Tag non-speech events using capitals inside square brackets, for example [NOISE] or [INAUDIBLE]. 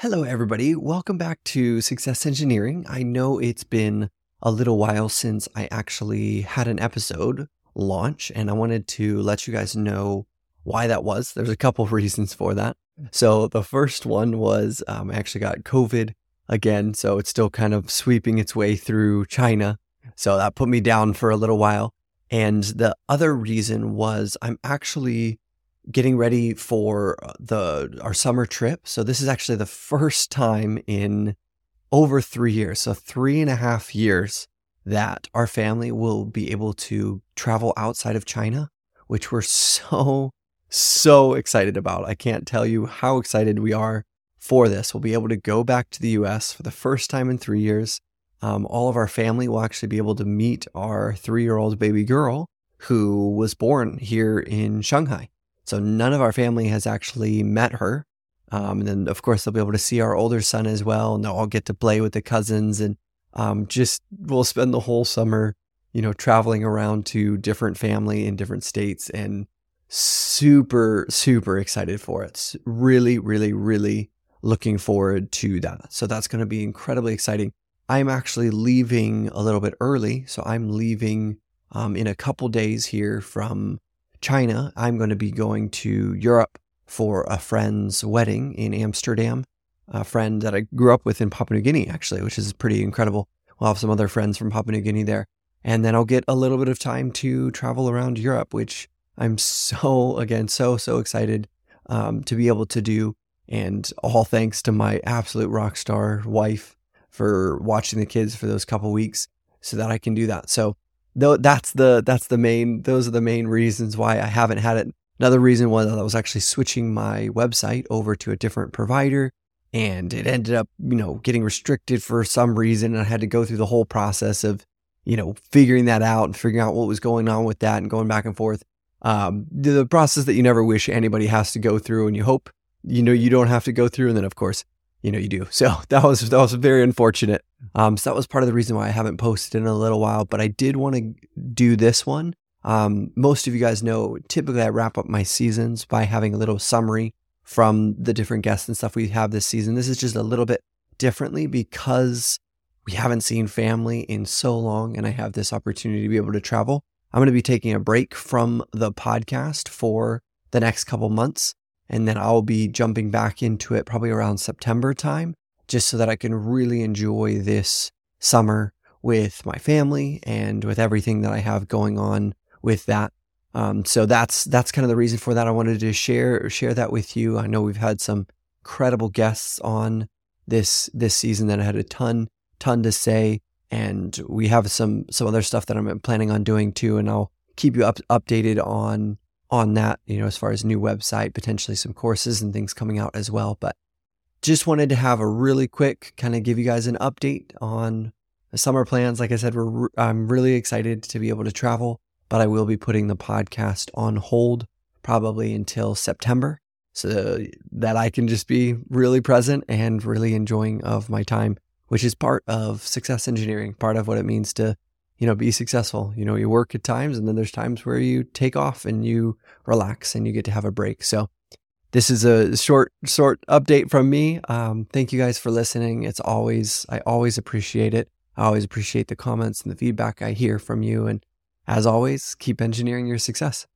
Hello, everybody. Welcome back to Success Engineering. I know it's been a little while since I actually had an episode launch, and I wanted to let you guys know why that was. There's a couple of [LAUGHS] reasons for that. So, the first one was um, I actually got COVID again, so it's still kind of sweeping its way through China. So, that put me down for a little while. And the other reason was I'm actually getting ready for uh, the our summer trip. So this is actually the first time in over three years, so three and a half years, that our family will be able to travel outside of China, which we're so so excited about. I can't tell you how excited we are for this. We'll be able to go back to the U.S. for the first time in three years. Um, all of our family will actually be able to meet our three-year-old baby girl who was born here in Shanghai. So none of our family has actually met her. Um, and then, of course, they'll be able to see our older son as well. And they'll all get to play with the cousins. And um, just we'll spend the whole summer, you know, traveling around to different family in different states and super, super excited for it. Really, really, really looking forward to that. So that's going to be incredibly exciting. I'm actually leaving a little bit early. So I'm leaving um, in a couple days here from China, I'm going to be going to Europe for a friend's wedding in Amsterdam. A friend that I grew up with in Papua New Guinea, actually, which is pretty incredible. We'll have some other friends from Papua New Guinea there. And then I'll get a little bit of time to travel around Europe, which I'm [LAUGHS] so, again, so, so excited um, to be able to do. And all thanks to my absolute rock star wife for watching the kids for those couple weeks so that I can do that. So though that's the that's the main those are the main reasons why I haven't had it. Another reason was I was actually switching my website over to a different provider and it ended up, you know, getting restricted for some reason and I had to go through the whole process of, you know, figuring that out and figuring out what was going on with that and going back and forth. Um, the process that you never wish anybody has to go through and you hope, you know, you don't have to go through and then of course you know you do. So [LAUGHS] that was that was very unfortunate. Um, so that was part of the reason why I haven't posted in a little while. But I did want to do this one. Um, most of you guys know typically I wrap up my seasons by having a little summary from the different guests and stuff we have this season. This is just a little bit differently because we haven't seen family in so long, and I have this opportunity to be able to travel. I'm going to be taking a break from the podcast for the next couple months. And then I'll be jumping back into it probably around September time, just so that I can really enjoy this summer with my family and with everything that I have going on with that. Um, so that's that's kind of the reason for that. I wanted to share share that with you. I know we've had some credible guests on this this season that I had a ton ton to say, and we have some some other stuff that I'm planning on doing too. And I'll keep you up, updated on on that, you know, as far as new website, potentially some courses and things coming out as well. But just wanted to have a really quick kind of give you guys an update on the summer plans. Like I said, we're, I'm really excited to be able to travel, but I will be putting the podcast on hold probably until September so that I can just be really present and really enjoying of my time, which is part of success engineering, part of what it means to you know, be successful. You know, you work at times and then there's times where you take off and you relax and you get to have a break. So this is a short, short update from me. Um, thank you guys for listening. It's always, I always appreciate it. I always appreciate the comments and the feedback I hear from you. And as always, keep engineering your success.